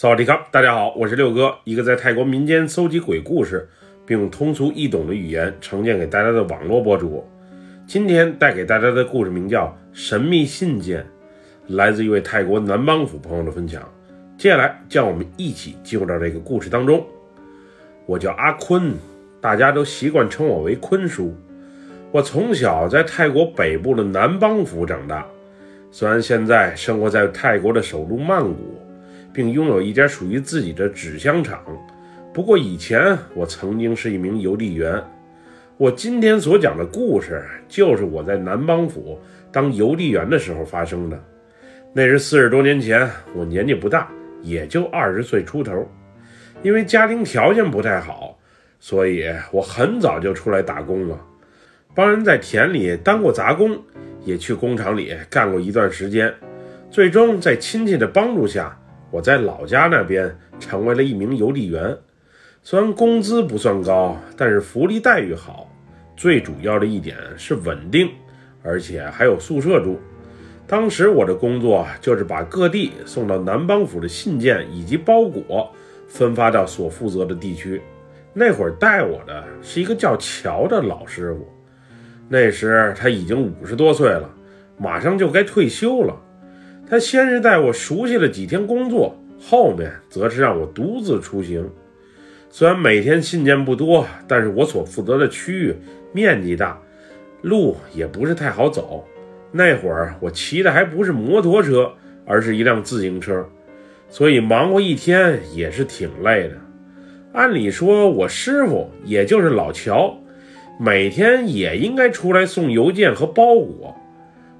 萨瓦迪卡，大家好，我是六哥，一个在泰国民间搜集鬼故事，并用通俗易懂的语言呈现给大家的网络博主。今天带给大家的故事名叫《神秘信件》，来自一位泰国南邦府朋友的分享。接下来，让我们一起进入到这个故事当中。我叫阿坤，大家都习惯称我为坤叔。我从小在泰国北部的南邦府长大，虽然现在生活在泰国的首都曼谷。并拥有一家属于自己的纸箱厂。不过以前我曾经是一名邮递员。我今天所讲的故事，就是我在南邦府当邮递员的时候发生的。那是四十多年前，我年纪不大，也就二十岁出头。因为家庭条件不太好，所以我很早就出来打工了，帮人在田里当过杂工，也去工厂里干过一段时间。最终在亲戚的帮助下。我在老家那边成为了一名邮递员，虽然工资不算高，但是福利待遇好。最主要的一点是稳定，而且还有宿舍住。当时我的工作就是把各地送到南邦府的信件以及包裹分发到所负责的地区。那会儿带我的是一个叫乔的老师傅，那时他已经五十多岁了，马上就该退休了。他先是带我熟悉了几天工作，后面则是让我独自出行。虽然每天信件不多，但是我所负责的区域面积大，路也不是太好走。那会儿我骑的还不是摩托车，而是一辆自行车，所以忙活一天也是挺累的。按理说，我师傅也就是老乔，每天也应该出来送邮件和包裹。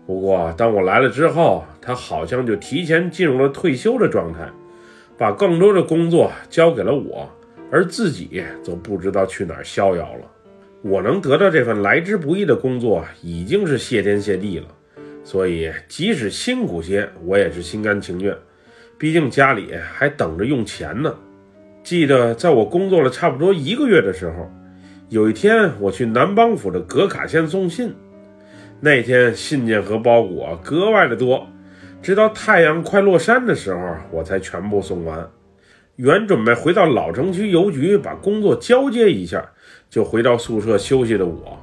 不过，当我来了之后，他好像就提前进入了退休的状态，把更多的工作交给了我，而自己则不知道去哪儿逍遥了。我能得到这份来之不易的工作，已经是谢天谢地了，所以即使辛苦些，我也是心甘情愿。毕竟家里还等着用钱呢。记得在我工作了差不多一个月的时候，有一天我去南邦府的格卡县送信。那天信件和包裹格外的多，直到太阳快落山的时候，我才全部送完。原准备回到老城区邮局把工作交接一下，就回到宿舍休息的我，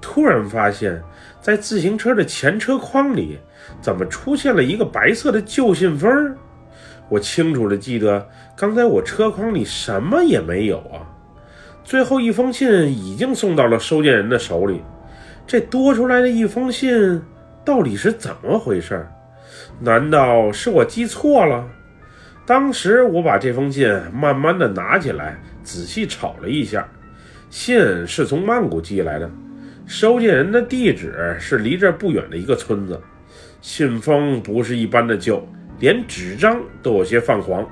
突然发现，在自行车的前车筐里，怎么出现了一个白色的旧信封？我清楚的记得，刚才我车筐里什么也没有啊。最后一封信已经送到了收件人的手里。这多出来的一封信到底是怎么回事？难道是我记错了？当时我把这封信慢慢的拿起来，仔细瞅了一下，信是从曼谷寄来的，收件人的地址是离这不远的一个村子。信封不是一般的旧，连纸张都有些泛黄，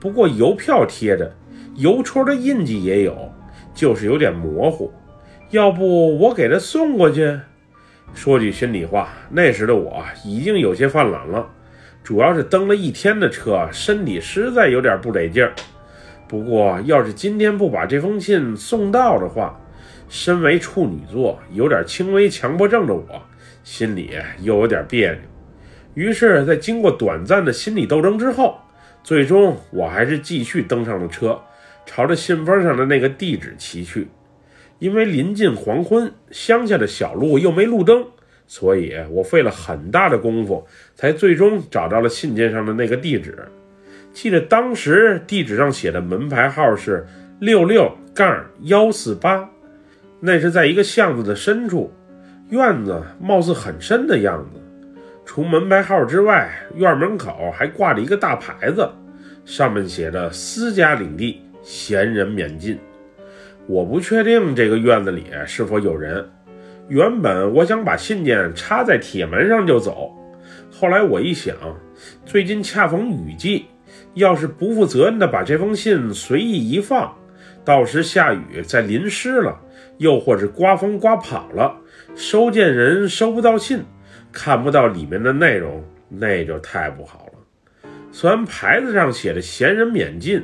不过邮票贴着，邮戳的印记也有，就是有点模糊。要不我给他送过去？说句心里话，那时的我已经有些犯懒了，主要是蹬了一天的车，身体实在有点不得劲儿。不过，要是今天不把这封信送到的话，身为处女座、有点轻微强迫症的我，心里又有点别扭。于是，在经过短暂的心理斗争之后，最终我还是继续登上了车，朝着信封上的那个地址骑去。因为临近黄昏，乡下的小路又没路灯，所以我费了很大的功夫，才最终找到了信件上的那个地址。记得当时地址上写的门牌号是六六杠幺四八，那是在一个巷子的深处，院子貌似很深的样子。除门牌号之外，院门口还挂着一个大牌子，上面写着“私家领地，闲人免进”。我不确定这个院子里是否有人。原本我想把信件插在铁门上就走，后来我一想，最近恰逢雨季，要是不负责任的把这封信随意一放，到时下雨再淋湿了，又或是刮风刮跑了，收件人收不到信，看不到里面的内容，那就太不好了。虽然牌子上写着“闲人免进”。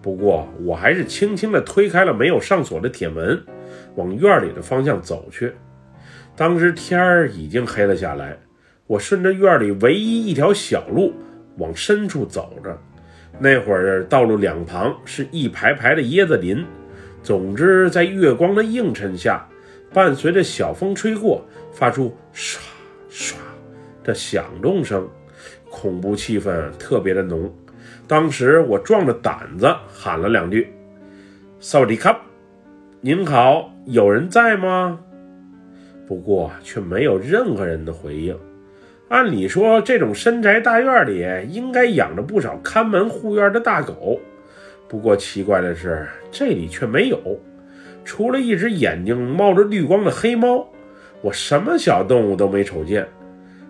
不过，我还是轻轻地推开了没有上锁的铁门，往院里的方向走去。当时天儿已经黑了下来，我顺着院里唯一一条小路往深处走着。那会儿道路两旁是一排排的椰子林，总之在月光的映衬下，伴随着小风吹过，发出唰唰的响动声，恐怖气氛特别的浓。当时我壮着胆子喊了两句：“萨瓦迪卡，您好，有人在吗？”不过却没有任何人的回应。按理说，这种深宅大院里应该养着不少看门护院的大狗。不过奇怪的是，这里却没有，除了一只眼睛冒着绿光的黑猫，我什么小动物都没瞅见。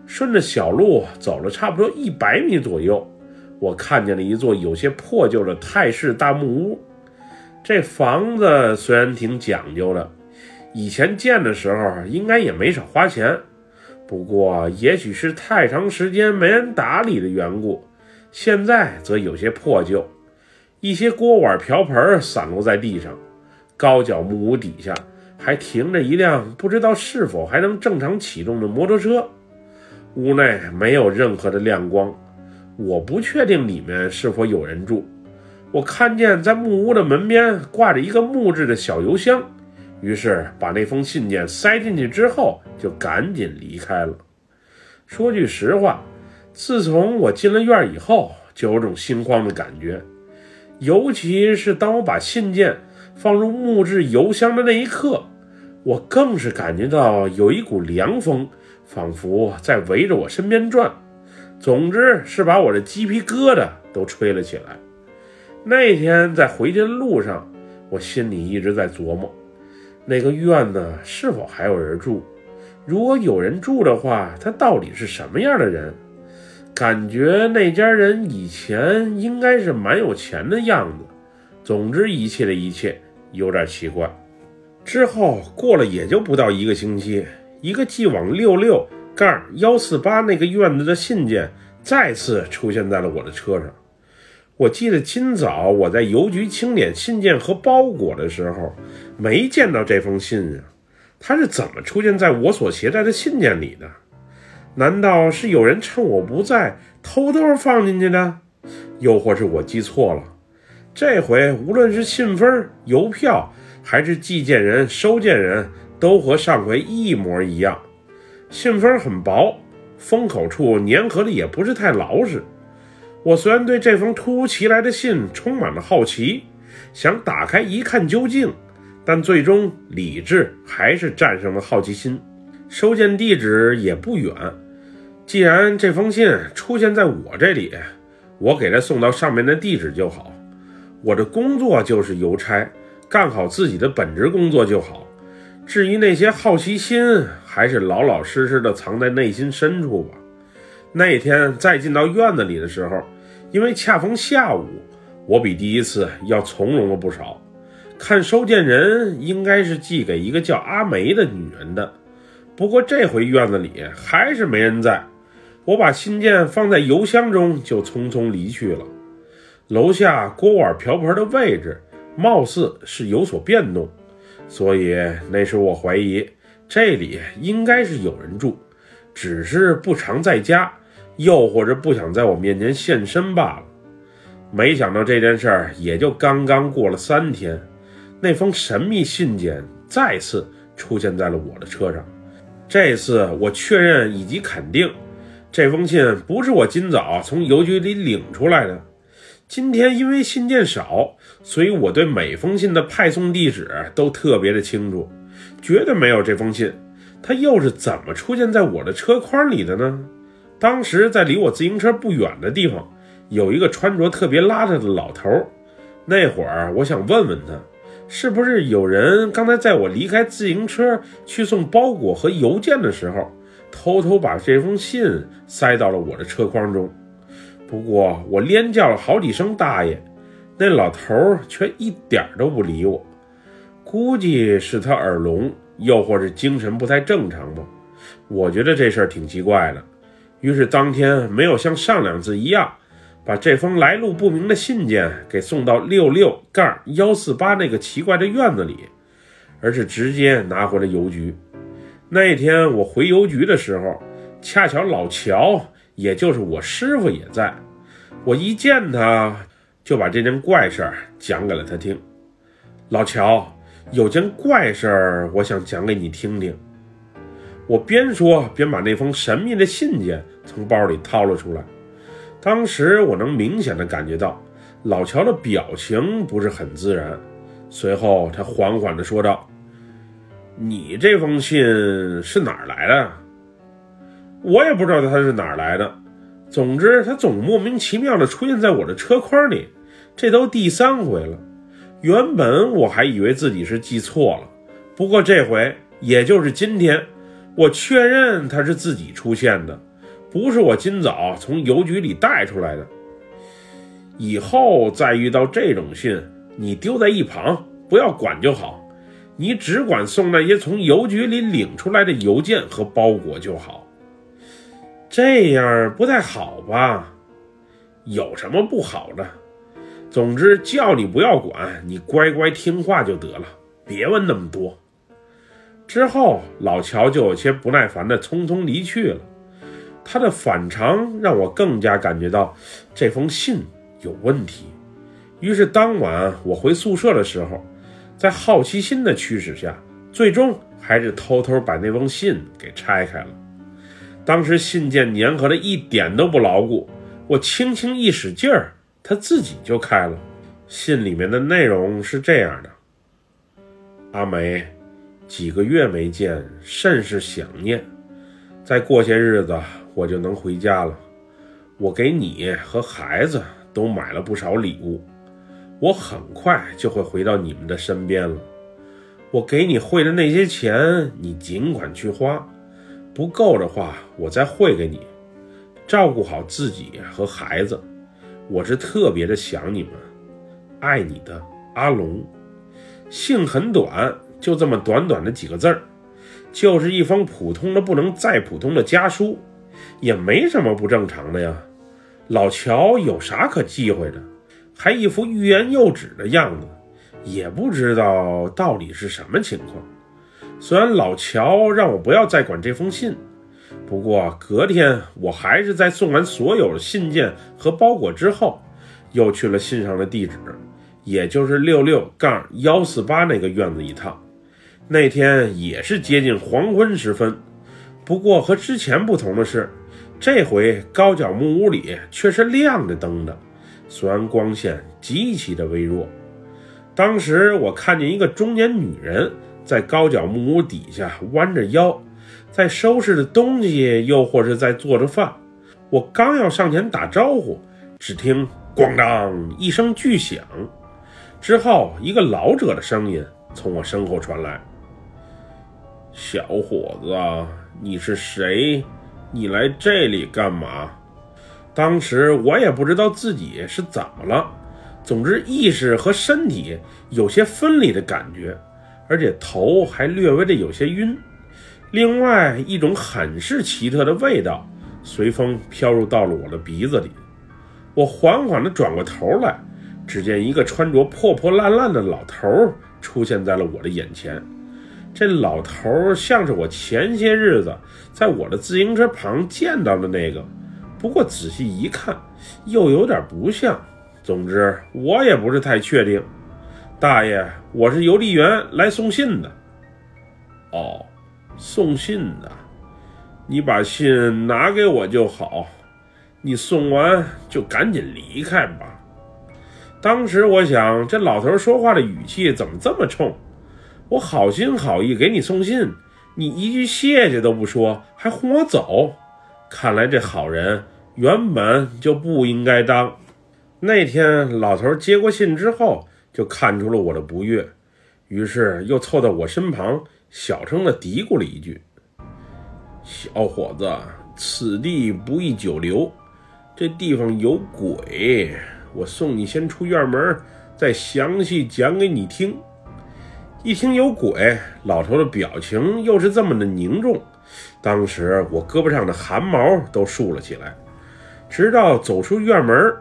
顺着小路走了差不多一百米左右，我看见了一座有些破旧的泰式大木屋。这房子虽然挺讲究的。以前建的时候应该也没少花钱，不过也许是太长时间没人打理的缘故，现在则有些破旧，一些锅碗瓢盆散落在地上。高脚木屋底下还停着一辆不知道是否还能正常启动的摩托车。屋内没有任何的亮光，我不确定里面是否有人住。我看见在木屋的门边挂着一个木质的小邮箱。于是把那封信件塞进去之后，就赶紧离开了。说句实话，自从我进了院以后，就有种心慌的感觉。尤其是当我把信件放入木质邮箱的那一刻，我更是感觉到有一股凉风，仿佛在围着我身边转。总之是把我的鸡皮疙瘩都吹了起来。那天在回去的路上，我心里一直在琢磨。那个院子是否还有人住？如果有人住的话，他到底是什么样的人？感觉那家人以前应该是蛮有钱的样子。总之，一切的一切有点奇怪。之后过了也就不到一个星期，一个寄往六六杠幺四八那个院子的信件再次出现在了我的车上。我记得今早我在邮局清点信件和包裹的时候，没见到这封信啊，它是怎么出现在我所携带的信件里的？难道是有人趁我不在偷偷放进去的？又或是我记错了？这回无论是信封、邮票，还是寄件人、收件人，都和上回一模一样。信封很薄，封口处粘合的也不是太牢实。我虽然对这封突如其来的信充满了好奇，想打开一看究竟，但最终理智还是战胜了好奇心。收件地址也不远，既然这封信出现在我这里，我给他送到上面的地址就好。我的工作就是邮差，干好自己的本职工作就好。至于那些好奇心，还是老老实实的藏在内心深处吧。那天再进到院子里的时候，因为恰逢下午，我比第一次要从容了不少。看收件人应该是寄给一个叫阿梅的女人的，不过这回院子里还是没人在。我把信件放在邮箱中，就匆匆离去了。楼下锅碗瓢盆的位置貌似是有所变动，所以那时我怀疑这里应该是有人住。只是不常在家，又或者不想在我面前现身罢了。没想到这件事儿也就刚刚过了三天，那封神秘信件再次出现在了我的车上。这次我确认以及肯定，这封信不是我今早从邮局里领出来的。今天因为信件少，所以我对每封信的派送地址都特别的清楚，绝对没有这封信。他又是怎么出现在我的车筐里的呢？当时在离我自行车不远的地方，有一个穿着特别邋遢的老头。那会儿，我想问问他，是不是有人刚才在我离开自行车去送包裹和邮件的时候，偷偷把这封信塞到了我的车筐中？不过我连叫了好几声大爷，那老头却一点都不理我。估计是他耳聋。又或是精神不太正常吧？我觉得这事儿挺奇怪的。于是当天没有像上两次一样，把这封来路不明的信件给送到六六杠幺四八那个奇怪的院子里，而是直接拿回了邮局。那天我回邮局的时候，恰巧老乔，也就是我师傅也在。我一见他，就把这件怪事儿讲给了他听。老乔，有件怪事儿，我想讲给你听听。我边说边把那封神秘的信件从包里掏了出来。当时我能明显的感觉到老乔的表情不是很自然。随后他缓缓的说道：“你这封信是哪儿来的？我也不知道它是哪儿来的。总之，它总莫名其妙的出现在我的车筐里，这都第三回了。原本我还以为自己是记错了，不过这回，也就是今天。”我确认他是自己出现的，不是我今早从邮局里带出来的。以后再遇到这种信，你丢在一旁，不要管就好。你只管送那些从邮局里领出来的邮件和包裹就好。这样不太好吧？有什么不好的？总之叫你不要管，你乖乖听话就得了，别问那么多。之后，老乔就有些不耐烦地匆匆离去了。他的反常让我更加感觉到这封信有问题。于是当晚我回宿舍的时候，在好奇心的驱使下，最终还是偷偷把那封信给拆开了。当时信件粘合的一点都不牢固，我轻轻一使劲儿，他自己就开了。信里面的内容是这样的：阿梅。几个月没见，甚是想念。再过些日子，我就能回家了。我给你和孩子都买了不少礼物，我很快就会回到你们的身边了。我给你汇的那些钱，你尽管去花，不够的话，我再汇给你。照顾好自己和孩子，我是特别的想你们。爱你的阿龙。信很短。就这么短短的几个字儿，就是一封普通的不能再普通的家书，也没什么不正常的呀。老乔有啥可忌讳的？还一副欲言又止的样子，也不知道到底是什么情况。虽然老乔让我不要再管这封信，不过隔天我还是在送完所有信件和包裹之后，又去了信上的地址，也就是六六杠幺四八那个院子一趟。那天也是接近黄昏时分，不过和之前不同的是，这回高脚木屋里却是亮着灯的，虽然光线极其的微弱。当时我看见一个中年女人在高脚木屋底下弯着腰，在收拾着东西，又或是在做着饭。我刚要上前打招呼，只听“咣当”一声巨响，之后一个老者的声音从我身后传来。小伙子，你是谁？你来这里干嘛？当时我也不知道自己是怎么了，总之意识和身体有些分离的感觉，而且头还略微的有些晕。另外一种很是奇特的味道随风飘入到了我的鼻子里。我缓缓地转过头来，只见一个穿着破破烂烂的老头出现在了我的眼前。这老头像是我前些日子在我的自行车旁见到的那个，不过仔细一看又有点不像。总之我也不是太确定。大爷，我是邮递员来送信的。哦，送信的，你把信拿给我就好。你送完就赶紧离开吧。当时我想，这老头说话的语气怎么这么冲？我好心好意给你送信，你一句谢谢都不说，还轰我走。看来这好人原本就不应该当。那天老头接过信之后，就看出了我的不悦，于是又凑到我身旁，小声的嘀咕了一句：“小伙子，此地不宜久留，这地方有鬼。我送你先出院门，再详细讲给你听。”一听有鬼，老头的表情又是这么的凝重，当时我胳膊上的汗毛都竖了起来。直到走出院门，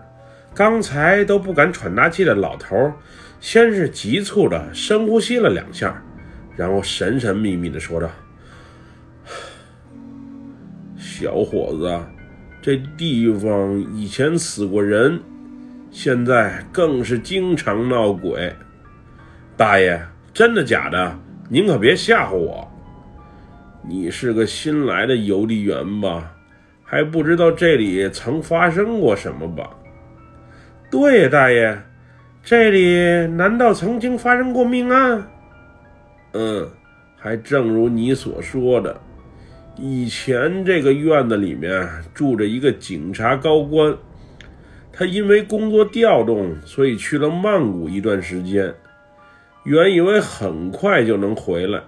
刚才都不敢喘大气的老头，先是急促的深呼吸了两下，然后神神秘秘的说道：“小伙子，这地方以前死过人，现在更是经常闹鬼。大爷，真的假的？您可别吓唬我。你是个新来的邮递员吧？还不知道这里曾发生过什么吧？对呀，大爷，这里难道曾经发生过命案？嗯，还正如你所说的，以前这个院子里面住着一个警察高官，他因为工作调动，所以去了曼谷一段时间。原以为很快就能回来，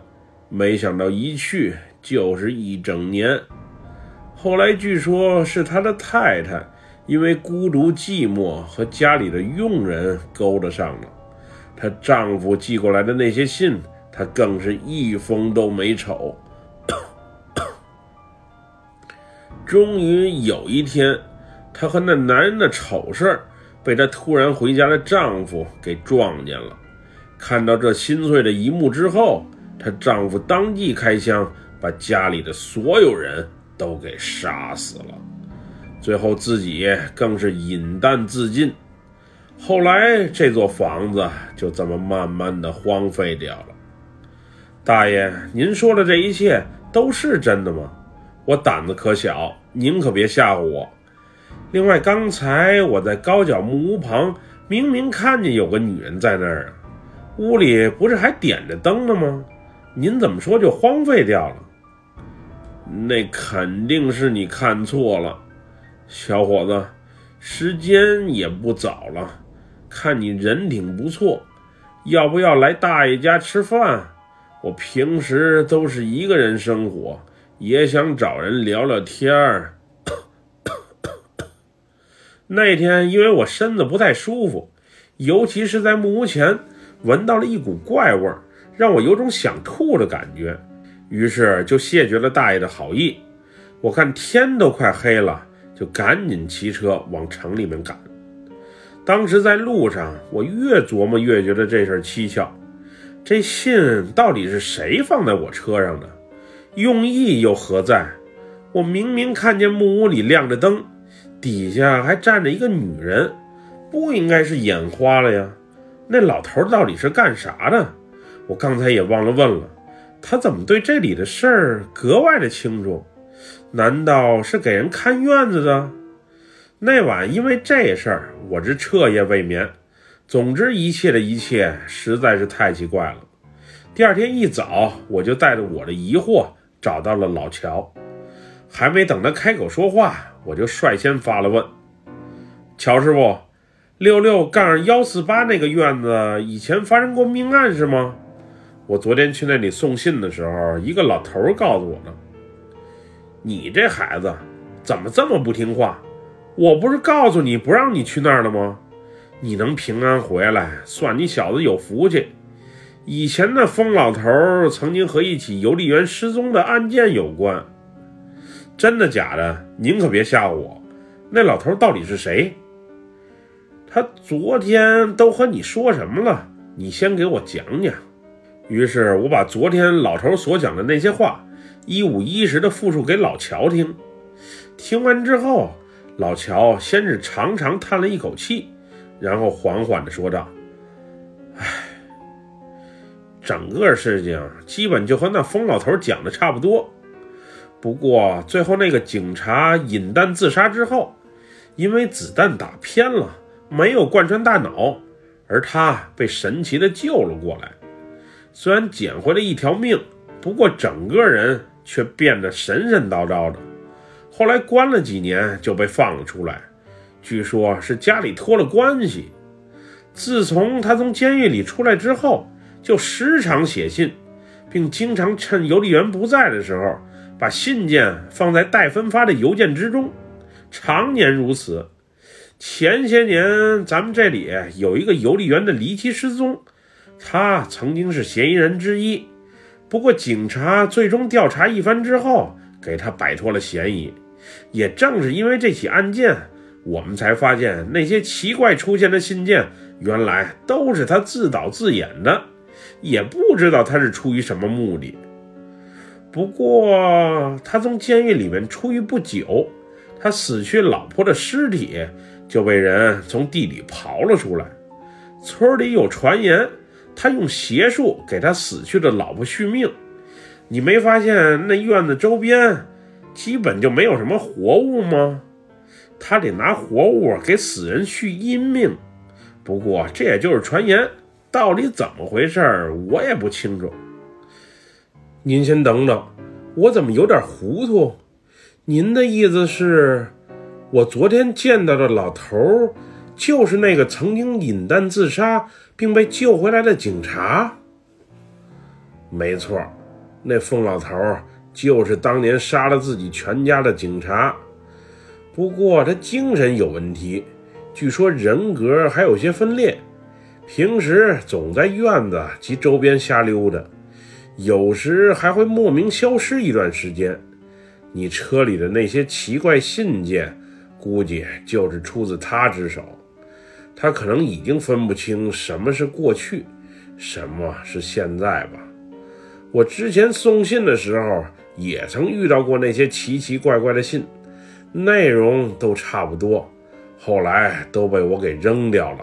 没想到一去就是一整年。后来据说是他的太太因为孤独寂寞和家里的佣人勾搭上了，她丈夫寄过来的那些信，她更是一封都没瞅。终于有一天，她和那男人的丑事儿被她突然回家的丈夫给撞见了。看到这心碎的一幕之后，她丈夫当即开枪，把家里的所有人都给杀死了，最后自己更是饮弹自尽。后来这座房子就这么慢慢的荒废掉了。大爷，您说的这一切都是真的吗？我胆子可小，您可别吓唬我。另外，刚才我在高脚木屋旁，明明看见有个女人在那儿啊。屋里不是还点着灯呢吗？您怎么说就荒废掉了？那肯定是你看错了，小伙子，时间也不早了，看你人挺不错，要不要来大爷家吃饭？我平时都是一个人生活，也想找人聊聊天儿。那天因为我身子不太舒服，尤其是在木屋前。闻到了一股怪味儿，让我有种想吐的感觉，于是就谢绝了大爷的好意。我看天都快黑了，就赶紧骑车往城里面赶。当时在路上，我越琢磨越觉得这事蹊跷。这信到底是谁放在我车上的？用意又何在？我明明看见木屋里亮着灯，底下还站着一个女人，不应该是眼花了呀？那老头到底是干啥的？我刚才也忘了问了，他怎么对这里的事儿格外的清楚？难道是给人看院子的？那晚因为这事儿，我这彻夜未眠。总之，一切的一切实在是太奇怪了。第二天一早，我就带着我的疑惑找到了老乔。还没等他开口说话，我就率先发了问：“乔师傅。”六六杠幺四八那个院子以前发生过命案是吗？我昨天去那里送信的时候，一个老头告诉我的。你这孩子怎么这么不听话？我不是告诉你不让你去那儿了吗？你能平安回来，算你小子有福气。以前那疯老头曾经和一起邮递员失踪的案件有关，真的假的？您可别吓唬我。那老头到底是谁？他昨天都和你说什么了？你先给我讲讲。于是我把昨天老头所讲的那些话一五一十的复述给老乔听。听完之后，老乔先是长长叹了一口气，然后缓缓地说道：“唉，整个事情基本就和那疯老头讲的差不多。不过最后那个警察引弹自杀之后，因为子弹打偏了。”没有贯穿大脑，而他被神奇的救了过来，虽然捡回了一条命，不过整个人却变得神神叨叨的。后来关了几年就被放了出来，据说是家里托了关系。自从他从监狱里出来之后，就时常写信，并经常趁邮递员不在的时候，把信件放在待分发的邮件之中，常年如此。前些年，咱们这里有一个邮递员的离奇失踪，他曾经是嫌疑人之一。不过，警察最终调查一番之后，给他摆脱了嫌疑。也正是因为这起案件，我们才发现那些奇怪出现的信件，原来都是他自导自演的。也不知道他是出于什么目的。不过，他从监狱里面出狱不久，他死去老婆的尸体。就被人从地里刨了出来。村里有传言，他用邪术给他死去的老婆续命。你没发现那院子周边基本就没有什么活物吗？他得拿活物给死人续阴命。不过这也就是传言，到底怎么回事我也不清楚。您先等等，我怎么有点糊涂？您的意思是，我昨天见到的老头就是那个曾经饮弹自杀并被救回来的警察？没错，那疯老头就是当年杀了自己全家的警察。不过他精神有问题，据说人格还有些分裂，平时总在院子及周边瞎溜达。有时还会莫名消失一段时间。你车里的那些奇怪信件，估计就是出自他之手。他可能已经分不清什么是过去，什么是现在吧。我之前送信的时候，也曾遇到过那些奇奇怪怪的信，内容都差不多，后来都被我给扔掉了。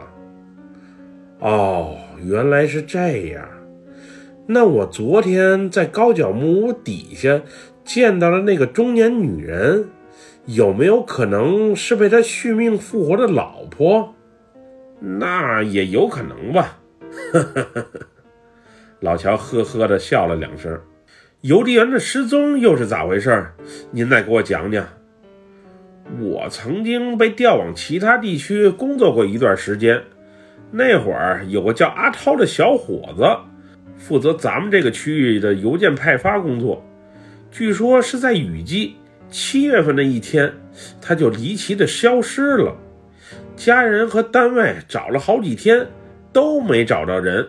哦，原来是这样。那我昨天在高脚木屋底下见到了那个中年女人，有没有可能是被他续命复活的老婆？那也有可能吧。老乔呵呵的笑了两声。邮递员的失踪又是咋回事？您再给我讲讲。我曾经被调往其他地区工作过一段时间，那会儿有个叫阿涛的小伙子。负责咱们这个区域的邮件派发工作，据说是在雨季七月份的一天，他就离奇的消失了。家人和单位找了好几天都没找着人，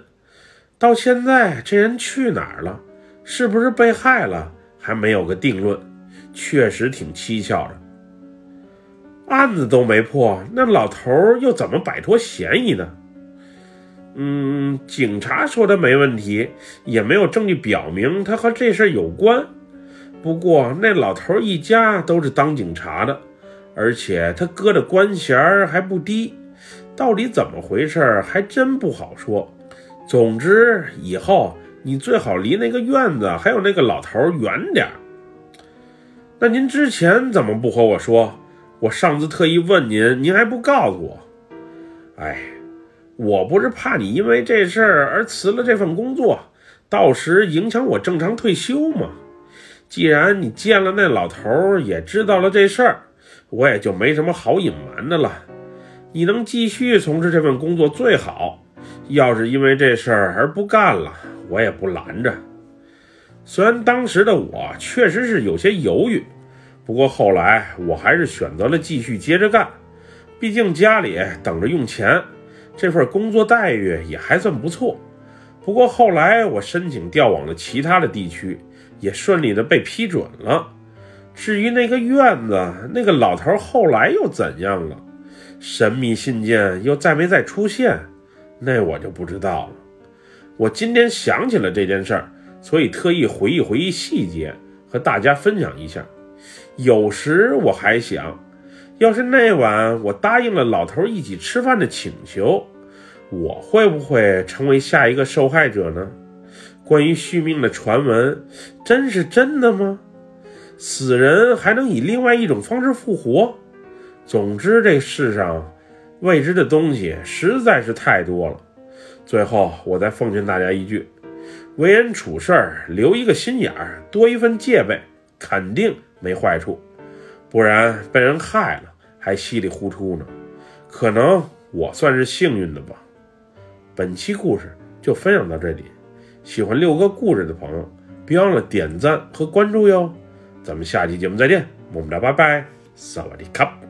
到现在这人去哪儿了？是不是被害了？还没有个定论，确实挺蹊跷的。案子都没破，那老头又怎么摆脱嫌疑呢？嗯，警察说他没问题，也没有证据表明他和这事有关。不过那老头一家都是当警察的，而且他哥的官衔还不低，到底怎么回事还真不好说。总之，以后你最好离那个院子还有那个老头远点。那您之前怎么不和我说？我上次特意问您，您还不告诉我。哎。我不是怕你因为这事儿而辞了这份工作，到时影响我正常退休吗？既然你见了那老头儿，也知道了这事儿，我也就没什么好隐瞒的了。你能继续从事这份工作最好，要是因为这事儿而不干了，我也不拦着。虽然当时的我确实是有些犹豫，不过后来我还是选择了继续接着干，毕竟家里等着用钱。这份工作待遇也还算不错，不过后来我申请调往了其他的地区，也顺利的被批准了。至于那个院子，那个老头后来又怎样了？神秘信件又再没再出现，那我就不知道了。我今天想起了这件事儿，所以特意回忆回忆细节，和大家分享一下。有时我还想。要是那晚我答应了老头一起吃饭的请求，我会不会成为下一个受害者呢？关于续命的传闻，真是真的吗？死人还能以另外一种方式复活？总之，这世上未知的东西实在是太多了。最后，我再奉劝大家一句：为人处事留一个心眼儿，多一份戒备，肯定没坏处。不然被人害了还稀里糊涂呢，可能我算是幸运的吧。本期故事就分享到这里，喜欢六哥故事的朋友别忘了点赞和关注哟。咱们下期节目再见，么么哒，拜拜，萨瓦迪卡。